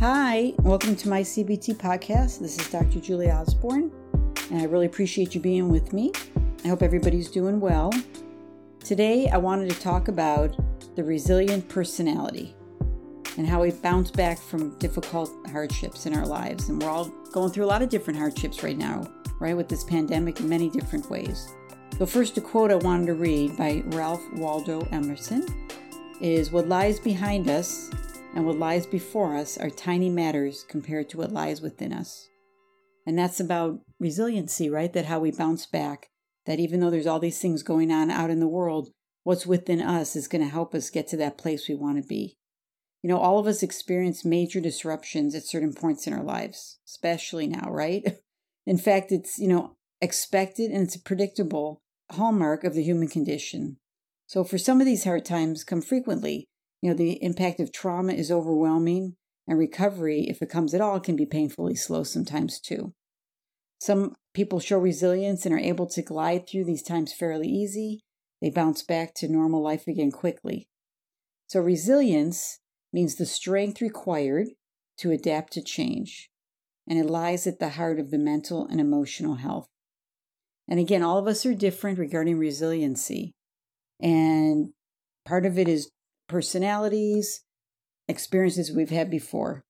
Hi, welcome to my CBT podcast. This is Dr. Julie Osborne, and I really appreciate you being with me. I hope everybody's doing well. Today, I wanted to talk about the resilient personality and how we bounce back from difficult hardships in our lives. And we're all going through a lot of different hardships right now, right, with this pandemic in many different ways. So, first, a quote I wanted to read by Ralph Waldo Emerson is What lies behind us and what lies before us are tiny matters compared to what lies within us. And that's about resiliency, right? That how we bounce back, that even though there's all these things going on out in the world, what's within us is going to help us get to that place we want to be. You know, all of us experience major disruptions at certain points in our lives, especially now, right? In fact, it's, you know, expected and it's a predictable hallmark of the human condition. So for some of these hard times come frequently, you know, the impact of trauma is overwhelming, and recovery, if it comes at all, can be painfully slow sometimes too. Some people show resilience and are able to glide through these times fairly easy. They bounce back to normal life again quickly. So, resilience means the strength required to adapt to change, and it lies at the heart of the mental and emotional health. And again, all of us are different regarding resiliency. And part of it is personalities, experiences we've had before.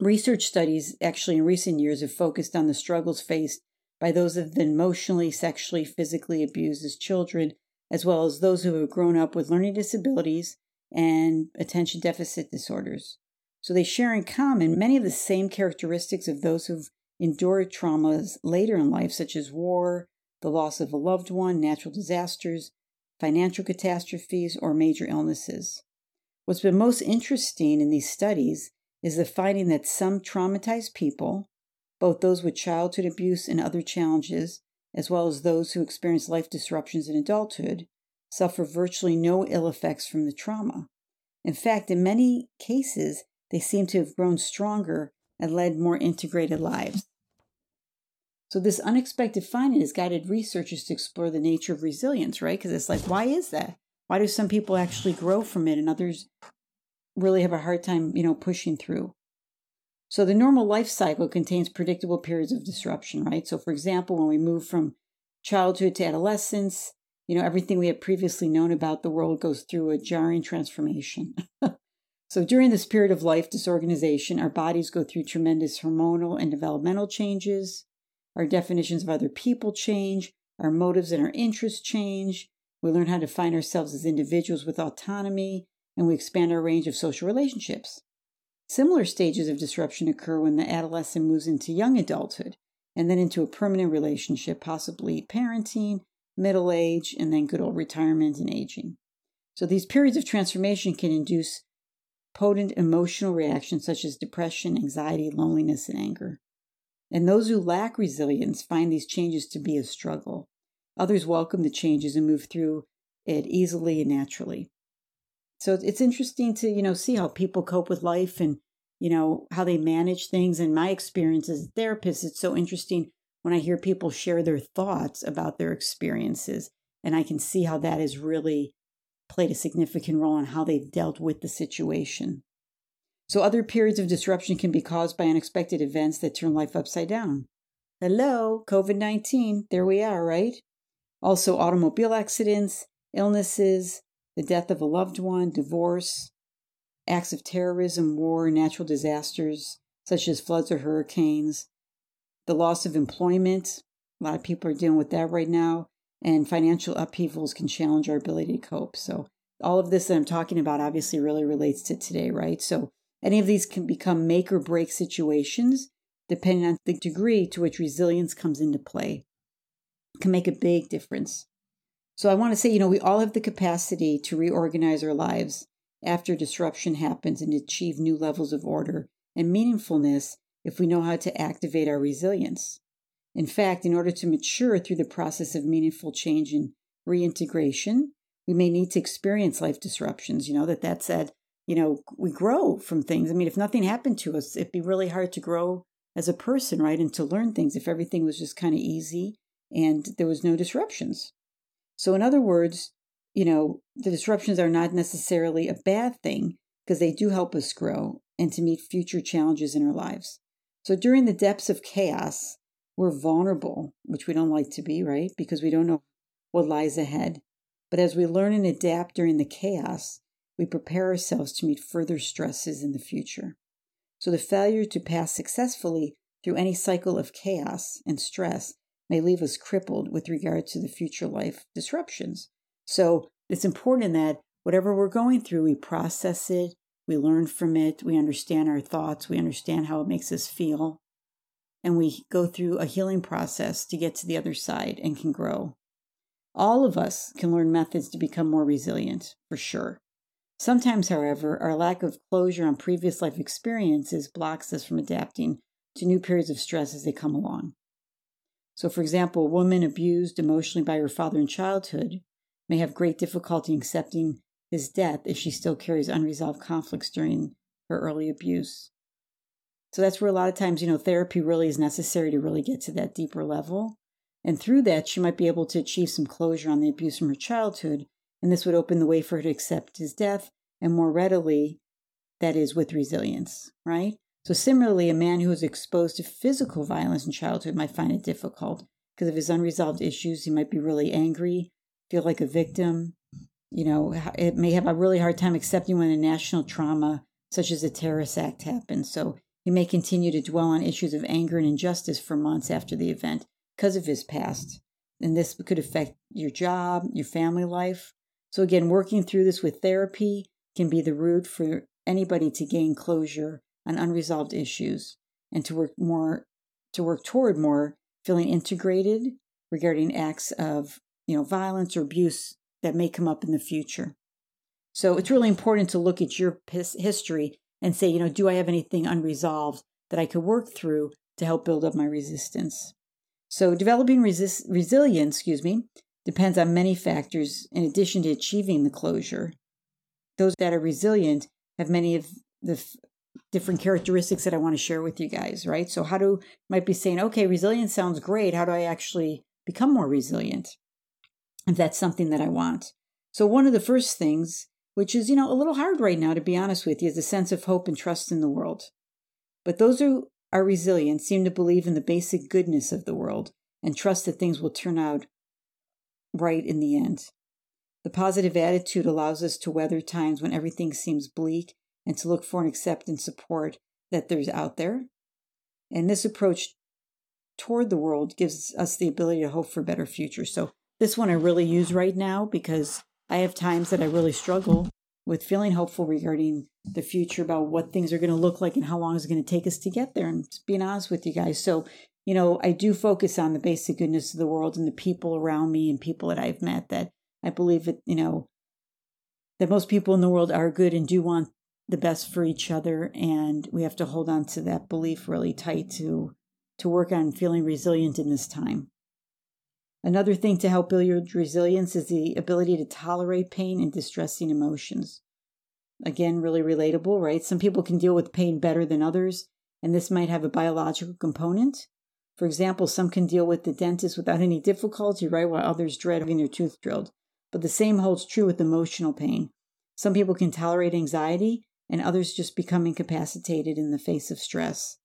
Research studies, actually, in recent years, have focused on the struggles faced by those who have been emotionally, sexually, physically abused as children, as well as those who have grown up with learning disabilities and attention deficit disorders. So they share in common many of the same characteristics of those who've endured traumas later in life, such as war, the loss of a loved one, natural disasters, financial catastrophes, or major illnesses. What's been most interesting in these studies is the finding that some traumatized people, both those with childhood abuse and other challenges, as well as those who experience life disruptions in adulthood, suffer virtually no ill effects from the trauma. In fact, in many cases, they seem to have grown stronger and led more integrated lives. So this unexpected finding has guided researchers to explore the nature of resilience, right? Because it's like, why is that? Why do some people actually grow from it and others really have a hard time, you know, pushing through? So the normal life cycle contains predictable periods of disruption, right? So for example, when we move from childhood to adolescence, you know, everything we had previously known about the world goes through a jarring transformation. so during this period of life disorganization, our bodies go through tremendous hormonal and developmental changes. Our definitions of other people change, our motives and our interests change. We learn how to find ourselves as individuals with autonomy, and we expand our range of social relationships. Similar stages of disruption occur when the adolescent moves into young adulthood and then into a permanent relationship, possibly parenting, middle age, and then good old retirement and aging. So these periods of transformation can induce potent emotional reactions such as depression, anxiety, loneliness, and anger. And those who lack resilience find these changes to be a struggle. Others welcome the changes and move through it easily and naturally. So it's interesting to, you know, see how people cope with life and, you know, how they manage things. And my experience as a therapist, it's so interesting when I hear people share their thoughts about their experiences. And I can see how that has really played a significant role in how they've dealt with the situation. So, other periods of disruption can be caused by unexpected events that turn life upside down. Hello, COVID 19, there we are, right? Also, automobile accidents, illnesses, the death of a loved one, divorce, acts of terrorism, war, natural disasters such as floods or hurricanes, the loss of employment. A lot of people are dealing with that right now, and financial upheavals can challenge our ability to cope. So, all of this that I'm talking about obviously really relates to today, right? So, any of these can become make or break situations depending on the degree to which resilience comes into play. It can make a big difference. So I want to say, you know, we all have the capacity to reorganize our lives after disruption happens and achieve new levels of order and meaningfulness if we know how to activate our resilience. In fact, in order to mature through the process of meaningful change and reintegration, we may need to experience life disruptions. You know, that that said, you know, we grow from things. I mean, if nothing happened to us, it'd be really hard to grow as a person, right? And to learn things if everything was just kind of easy and there was no disruptions. So, in other words, you know, the disruptions are not necessarily a bad thing because they do help us grow. and to meet future challenges in our lives. So during the depths of chaos, we're vulnerable, which we don't like to be, right? Because we don't know what lies ahead. But as we learn and adapt during the chaos, we prepare ourselves to meet further stresses in the future. So the failure to pass successfully through any cycle of chaos and stress may leave us crippled with regard to the future life disruptions. So it's important that whatever we're going through, we process it, we learn from it, we understand our thoughts, we understand how it makes us feel, and we go through a healing process to get to the other side and can grow. All of us can learn methods to become more resilient, for sure. Sometimes, however, our lack of closure on previous life experiences blocks us from adapting to new periods of stress as they come along. So, for example, a woman abused emotionally by her father in childhood may have great difficulty accepting his death if she still carries unresolved conflicts during her early abuse. So that's where a lot of times, you know, therapy really is necessary to really get to that deeper level. And through that, she might be able to achieve some closure on the abuse from her childhood. And this would open the way for her to accept his death and more readily, that is, with resilience, right? So, similarly, a man who is exposed to physical violence in childhood might find it difficult because of his unresolved issues. He might be really angry, feel like a victim. You know, it may have a really hard time accepting when a national trauma, such as a terrorist act, happens. So, he may continue to dwell on issues of anger and injustice for months after the event because of his past. And this could affect your job, your family life. So, again, working through this with therapy can be the route for anybody to gain closure on unresolved issues and to work more to work toward more feeling integrated regarding acts of you know violence or abuse that may come up in the future. So it's really important to look at your history and say you know do i have anything unresolved that i could work through to help build up my resistance? So developing resist- resilience excuse me depends on many factors in addition to achieving the closure those that are resilient have many of the f- different characteristics that I want to share with you guys, right? So, how do might be saying, okay, resilience sounds great. How do I actually become more resilient? If that's something that I want. So, one of the first things, which is, you know, a little hard right now, to be honest with you, is a sense of hope and trust in the world. But those who are resilient seem to believe in the basic goodness of the world and trust that things will turn out right in the end. The positive attitude allows us to weather times when everything seems bleak and to look for and accept and support that there's out there. And this approach toward the world gives us the ability to hope for better future. So, this one I really use right now because I have times that I really struggle with feeling hopeful regarding the future about what things are going to look like and how long it's going to take us to get there. And being honest with you guys. So, you know, I do focus on the basic goodness of the world and the people around me and people that I've met that I believe that, you know, that most people in the world are good and do want the best for each other. And we have to hold on to that belief really tight to, to work on feeling resilient in this time. Another thing to help build resilience is the ability to tolerate pain and distressing emotions. Again, really relatable, right? Some people can deal with pain better than others, and this might have a biological component. For example, some can deal with the dentist without any difficulty, right, while others dread having their tooth drilled. But the same holds true with emotional pain. Some people can tolerate anxiety, and others just become incapacitated in the face of stress.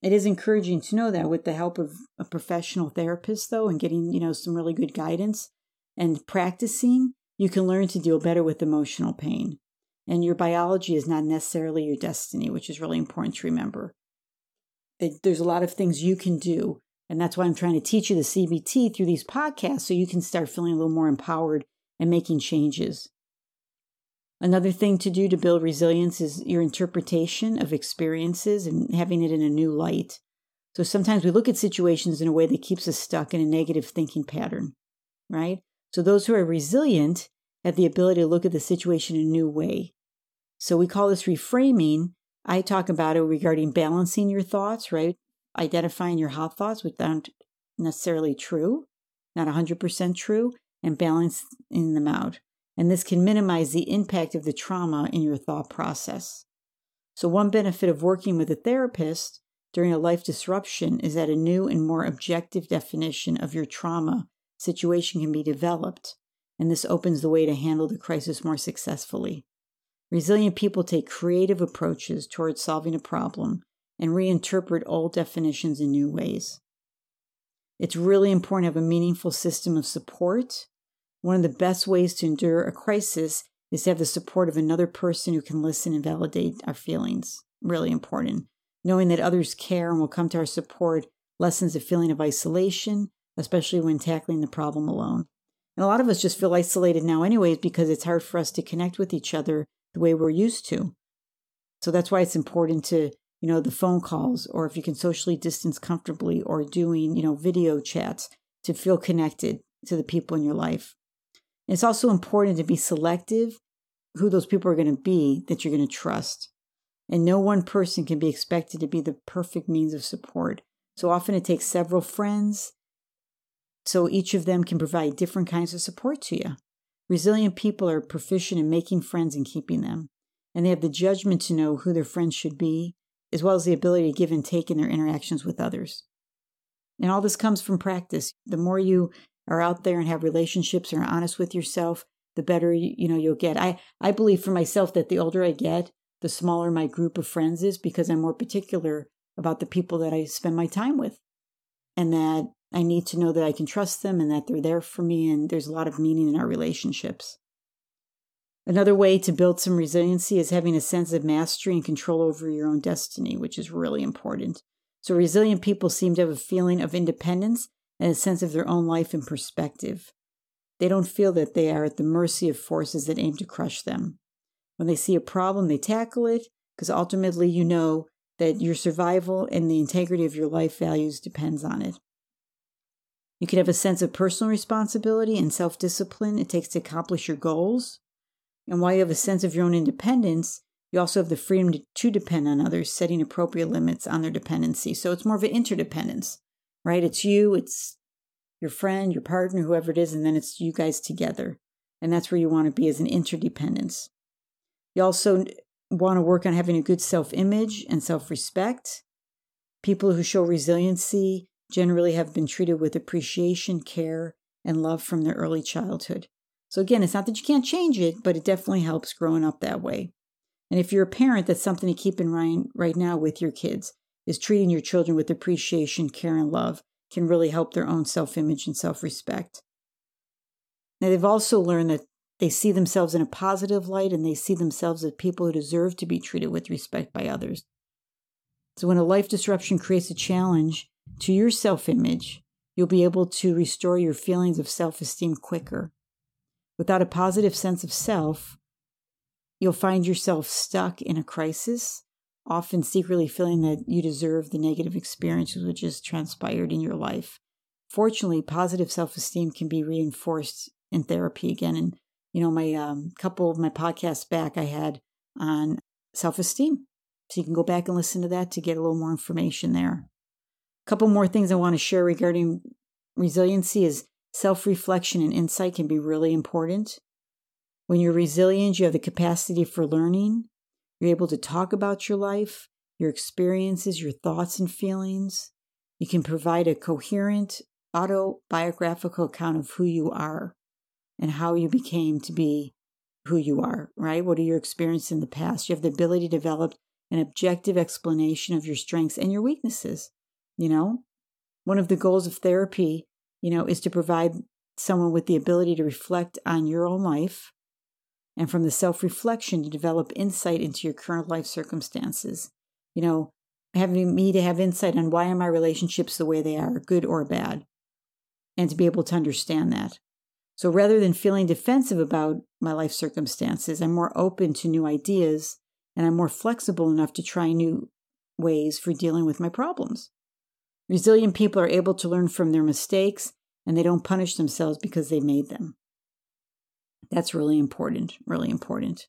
It is encouraging to know that with the help of a professional therapist, though, and getting, you know, some really good guidance and practicing, you can learn to deal better with emotional pain. And your biology is not necessarily your destiny, which is really important to remember. There's a lot of things you can do. And that's why I'm trying to teach you the CBT through these podcasts so you can start feeling a little more empowered and making changes. Another thing to do to build resilience is your interpretation of experiences and having it in a new light. So sometimes we look at situations in a way that keeps us stuck in a negative thinking pattern, right? So those who are resilient have the ability to look at the situation in a new way. So we call this reframing. I talk about it regarding balancing your thoughts, right? Identifying your hot thoughts, which aren't necessarily true, not 100% true, and balancing them out and this can minimize the impact of the trauma in your thought process. So, one benefit of working with a therapist during a life disruption is that a new and more objective definition of your trauma situation can be developed, and this opens the way to handle the crisis more successfully. Resilient people take creative approaches towards solving a problem and reinterpret old definitions in new ways. It's really important to have a meaningful system of support. One of the best ways to endure a crisis is to have the support of another person who can listen and validate our feelings. Really important. Knowing that others care and will come to our support lessens the feeling of isolation, especially when tackling the problem alone. And a lot of us just feel isolated now, anyways, because it's hard for us to connect with each other the way we're used to. So that's why it's important to, you know, the phone calls, or if you can socially distance comfortably, or doing, you know, video chats to feel connected to the people in your life. And it's also important to be selective who those people are going to be that you're going to trust. And no one person can be expected to be the perfect means of support. So often it takes several friends. So each of them can provide different kinds of support to you. Resilient people are proficient in making friends and keeping them. And they have the judgment to know who their friends should be, as well as the ability to give and take in their interactions with others. And all this comes from practice. The more you are out there and have relationships and are honest with yourself, the better you know you'll get. I I believe for myself that the older I get, the smaller my group of friends is because I'm more particular about the people that I spend my time with. And that I need to know that I can trust them and that they're there for me and there's a lot of meaning in our relationships. Another way to build some resiliency is having a sense of mastery and control over your own destiny, which is really important. So, resilient people seem to have a feeling of independence and a sense of their own life and perspective. They don't feel that they are at the mercy of forces that aim to crush them. When they see a problem, they tackle it because ultimately you know that your survival and the integrity of your life values depends on it. You can have a sense of personal responsibility and self discipline it takes to accomplish your goals. And while you have a sense of your own independence, you also have the freedom to, depend on others, setting appropriate limits on their dependency. So it's more of an interdependence, right? It's you, it's your friend, your partner, whoever it is, and then it's you guys together. And that's where you want to be as an interdependence. You also want to work on having a good self image and self respect. People who show resiliency generally have been treated with appreciation, care, and love from their early childhood. So, again, it's not that you can't change it, but it definitely helps growing up that way. And if you're a parent, that's something to keep in mind right now with your kids is treating your children with appreciation, care, and love can really help their own self image and self respect. Now, they've also learned that they see themselves in a positive light and they see themselves as people who deserve to be treated with respect by others. So, when a life disruption creates a challenge to your self image, you'll be able to restore your feelings of self esteem quicker. Without a positive sense of self, you'll find yourself stuck in a crisis often secretly feeling that you deserve the negative experiences which has transpired in your life. Fortunately, positive self esteem can be reinforced in therapy again. And, you know, my um, couple of my podcasts back, I had on self esteem. So you can go back and listen to that to get a little more information there. Couple more things I want to share regarding resiliency is self reflection and insight can be really important. When you're resilient, you have the capacity for learning you're able to talk about your life, your experiences, your thoughts and feelings. You can provide a coherent autobiographical account of who you are and how you became to be who you are, right? What are your experiences in the past? You have the ability to develop an objective explanation of your strengths and your weaknesses. You know, one of the goals of therapy, you know, is to provide someone with the ability to reflect on your own life and from the self reflection to develop insight into your current life circumstances. You know, having me to have insight on why are my relationships the way they are, good or bad, and to be able to understand that. So rather than feeling defensive about my life circumstances, I'm more open to new ideas and I'm more flexible enough to try new ways for dealing with my problems. Resilient people are able to learn from their mistakes and they don't punish themselves because they made them. That's really important, really important.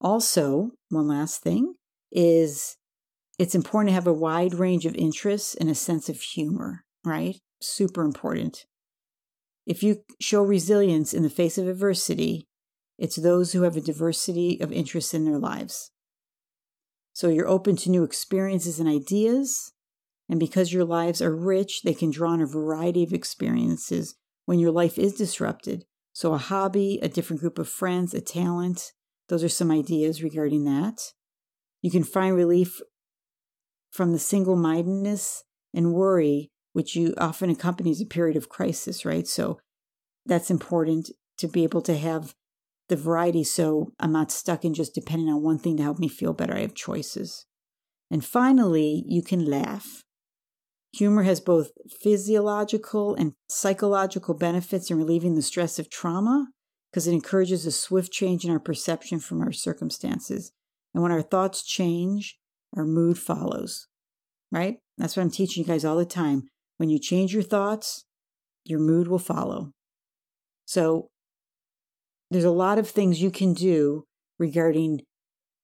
Also, one last thing is it's important to have a wide range of interests and a sense of humor, right? Super important. If you show resilience in the face of adversity, it's those who have a diversity of interests in their lives. So you're open to new experiences and ideas, and because your lives are rich, they can draw on a variety of experiences when your life is disrupted so, a hobby, a different group of friends, a talent, Those are some ideas regarding that. You can find relief from the single mindedness and worry, which you often accompanies a period of crisis, right? So that's important to be able to have the variety so I'm not stuck in just depending on one thing to help me feel better. I have choices. And finally, you can laugh. Humor has both physiological and psychological benefits in relieving the stress of trauma because it encourages a swift change in our perception from our circumstances. And when our thoughts change, our mood follows, right? That's what I'm teaching you guys all the time. When you change your thoughts, your mood will follow. So there's a lot of things you can do regarding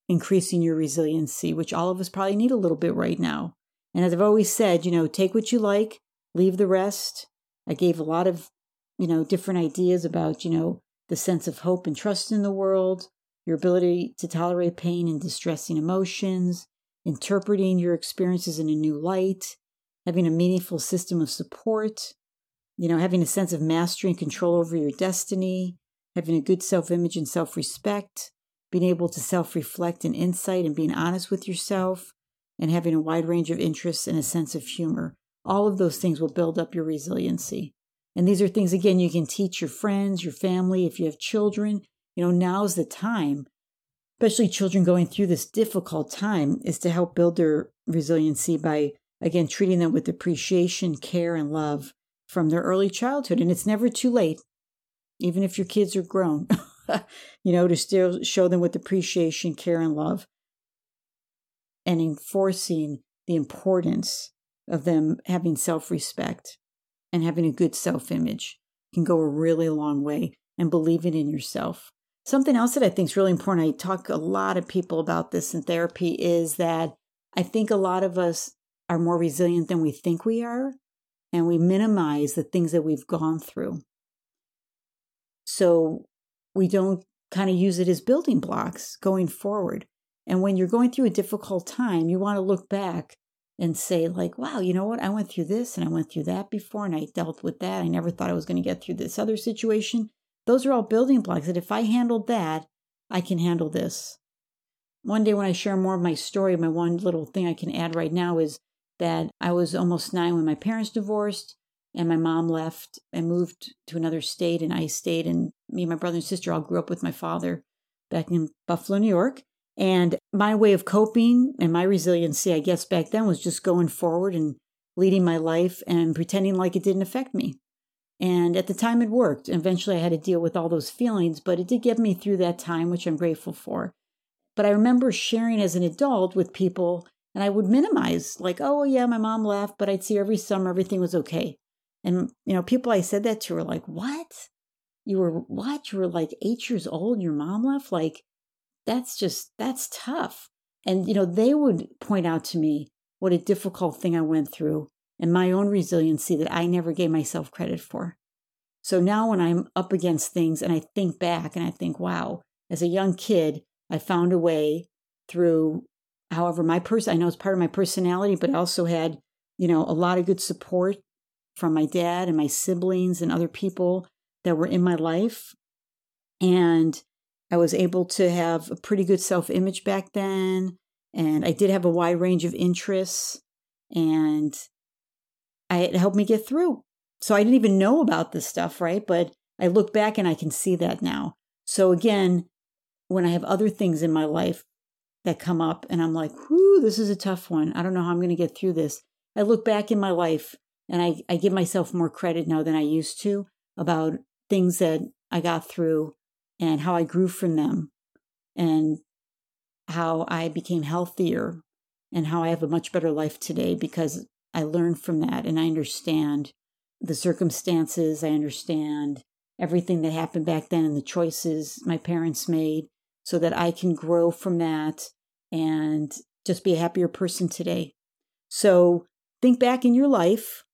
increasing your resiliency, which all of us probably need a little bit right now. And as I've always said, you know, take what you like, leave the rest. I gave a lot of, you know, different ideas about, you know, the sense of hope and trust in the world, your ability to tolerate pain and distressing emotions, interpreting your experiences in a new light, having a meaningful system of support, you know, having a sense of mastery and control over your destiny, having a good self image and self respect, being able to self reflect and insight and being honest with yourself, and having a wide range of interests and a sense of humor. All of those things will build up your resiliency. And these are things, again, you can teach your friends, your family, if you have children. You know, now's the time, especially children going through this difficult time, is to help build their resiliency by, again, treating them with appreciation, care, and love from their early childhood. And it's never too late, even if your kids are grown, you know, to still show them with appreciation, care, and love and enforcing the importance of them having self respect and having a good self image can go a really long way and believing in yourself. Something else that I think is really important, I talk a lot of people about this in therapy, is that I think a lot of us are more resilient than we think we are, and we minimize the things that we've gone through. So we don't kind of use it as building blocks going forward. And when you're going through a difficult time, you want to look back and say, like, wow, you know what? I went through this and I went through that before and I dealt with that. I never thought I was going to get through this other situation. Those are all building blocks that if I handled that, I can handle this. One day when I share more of my story, my one little thing I can add right now is that I was almost nine when my parents divorced and my mom left and moved to another state and I stayed and me and my brother and sister all grew up with my father back in Buffalo, New York. And my way of coping and my resiliency, I guess, back then was just going forward and leading my life and pretending like it didn't affect me. And at the time, it worked. Eventually, I had to deal with all those feelings, but it did get me through that time, which I'm grateful for. But I remember sharing as an adult with people, and I would minimize, like, oh, yeah, my mom left, but I'd see every summer everything was okay. And, you know, people I said that to were like, what? You were what? You were like eight years old, your mom left? Like, that's just that's tough. And you know they would point out to me what a difficult thing i went through and my own resiliency that i never gave myself credit for. So now when i'm up against things and i think back and i think wow as a young kid i found a way through however my person i know it's part of my personality but i also had you know a lot of good support from my dad and my siblings and other people that were in my life. And I was able to have a pretty good self image back then. And I did have a wide range of interests. And I, it helped me get through. So I didn't even know about this stuff, right? But I look back and I can see that now. So again, when I have other things in my life that come up and I'm like, whoo, this is a tough one. I don't know how I'm going to get through this. I look back in my life and I, I give myself more credit now than I used to about things that I got through and how I grew from them and how I became healthier and how I have a much better life today because I learned from that and I understand the circumstances, I understand everything that happened back then and the choices my parents made so that I can grow from that and just be a happier person today. So think back in your life.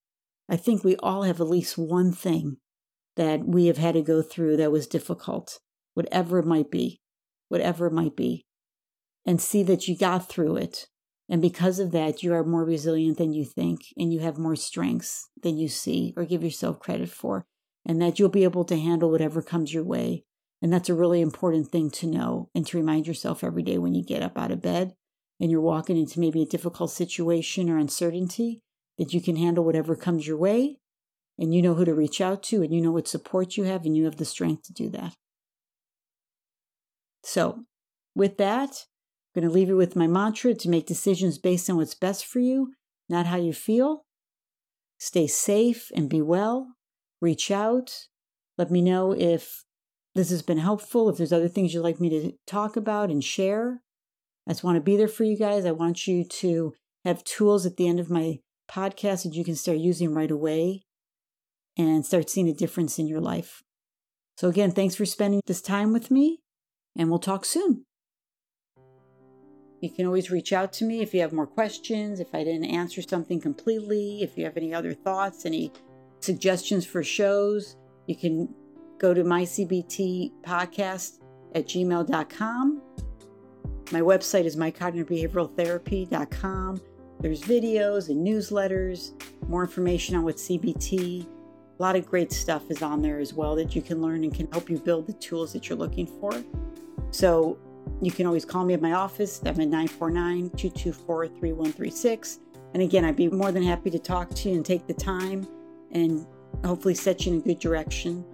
I think we all have at least one thing that we have had to go through that was difficult whatever it might be, whatever it might be, and see that you got through it. And because of that, you are more resilient than you think, and you have more strengths than you see or give yourself credit for, and that you'll be able to handle whatever comes your way. And that's a really important thing to know and to remind yourself every day when you get up out of bed and you're walking into maybe a difficult situation or uncertainty that you can handle whatever comes your way and you know who to reach out to and you know what support you have and you have the strength to do that. So, with that, I'm going to leave you with my mantra to make decisions based on what's best for you, not how you feel. Stay safe and be well. Reach out. Let me know if this has been helpful, if there's other things you'd like me to talk about and share. I just want to be there for you guys. I want you to have tools at the end of my podcast that you can start using right away and start seeing a difference in your life. So, again, thanks for spending this time with me, and we'll talk soon. You can always reach out to me if you have more questions, if I didn't answer something completely, if you have any other thoughts, any suggestions for shows. You can go to mycbtpodcast at gmail.com. My website is mycognitivebehavioraltherapy.com. There's videos and newsletters, more information on what CBT. A lot of great stuff is on there as well that you can learn and can help you build the tools that you're looking for. So you can always call me at my office. I'm at 949 224 3136. And again, I'd be more than happy to talk to you and take the time and hopefully set you in a good direction.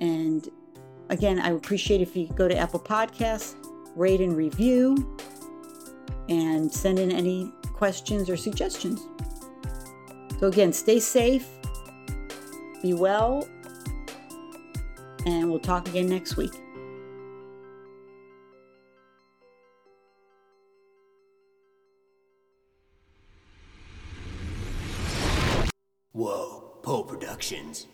And again, I would appreciate if you go to Apple Podcasts, rate and review, and send in any questions or suggestions. So, again, stay safe, be well, and we'll talk again next week. actions.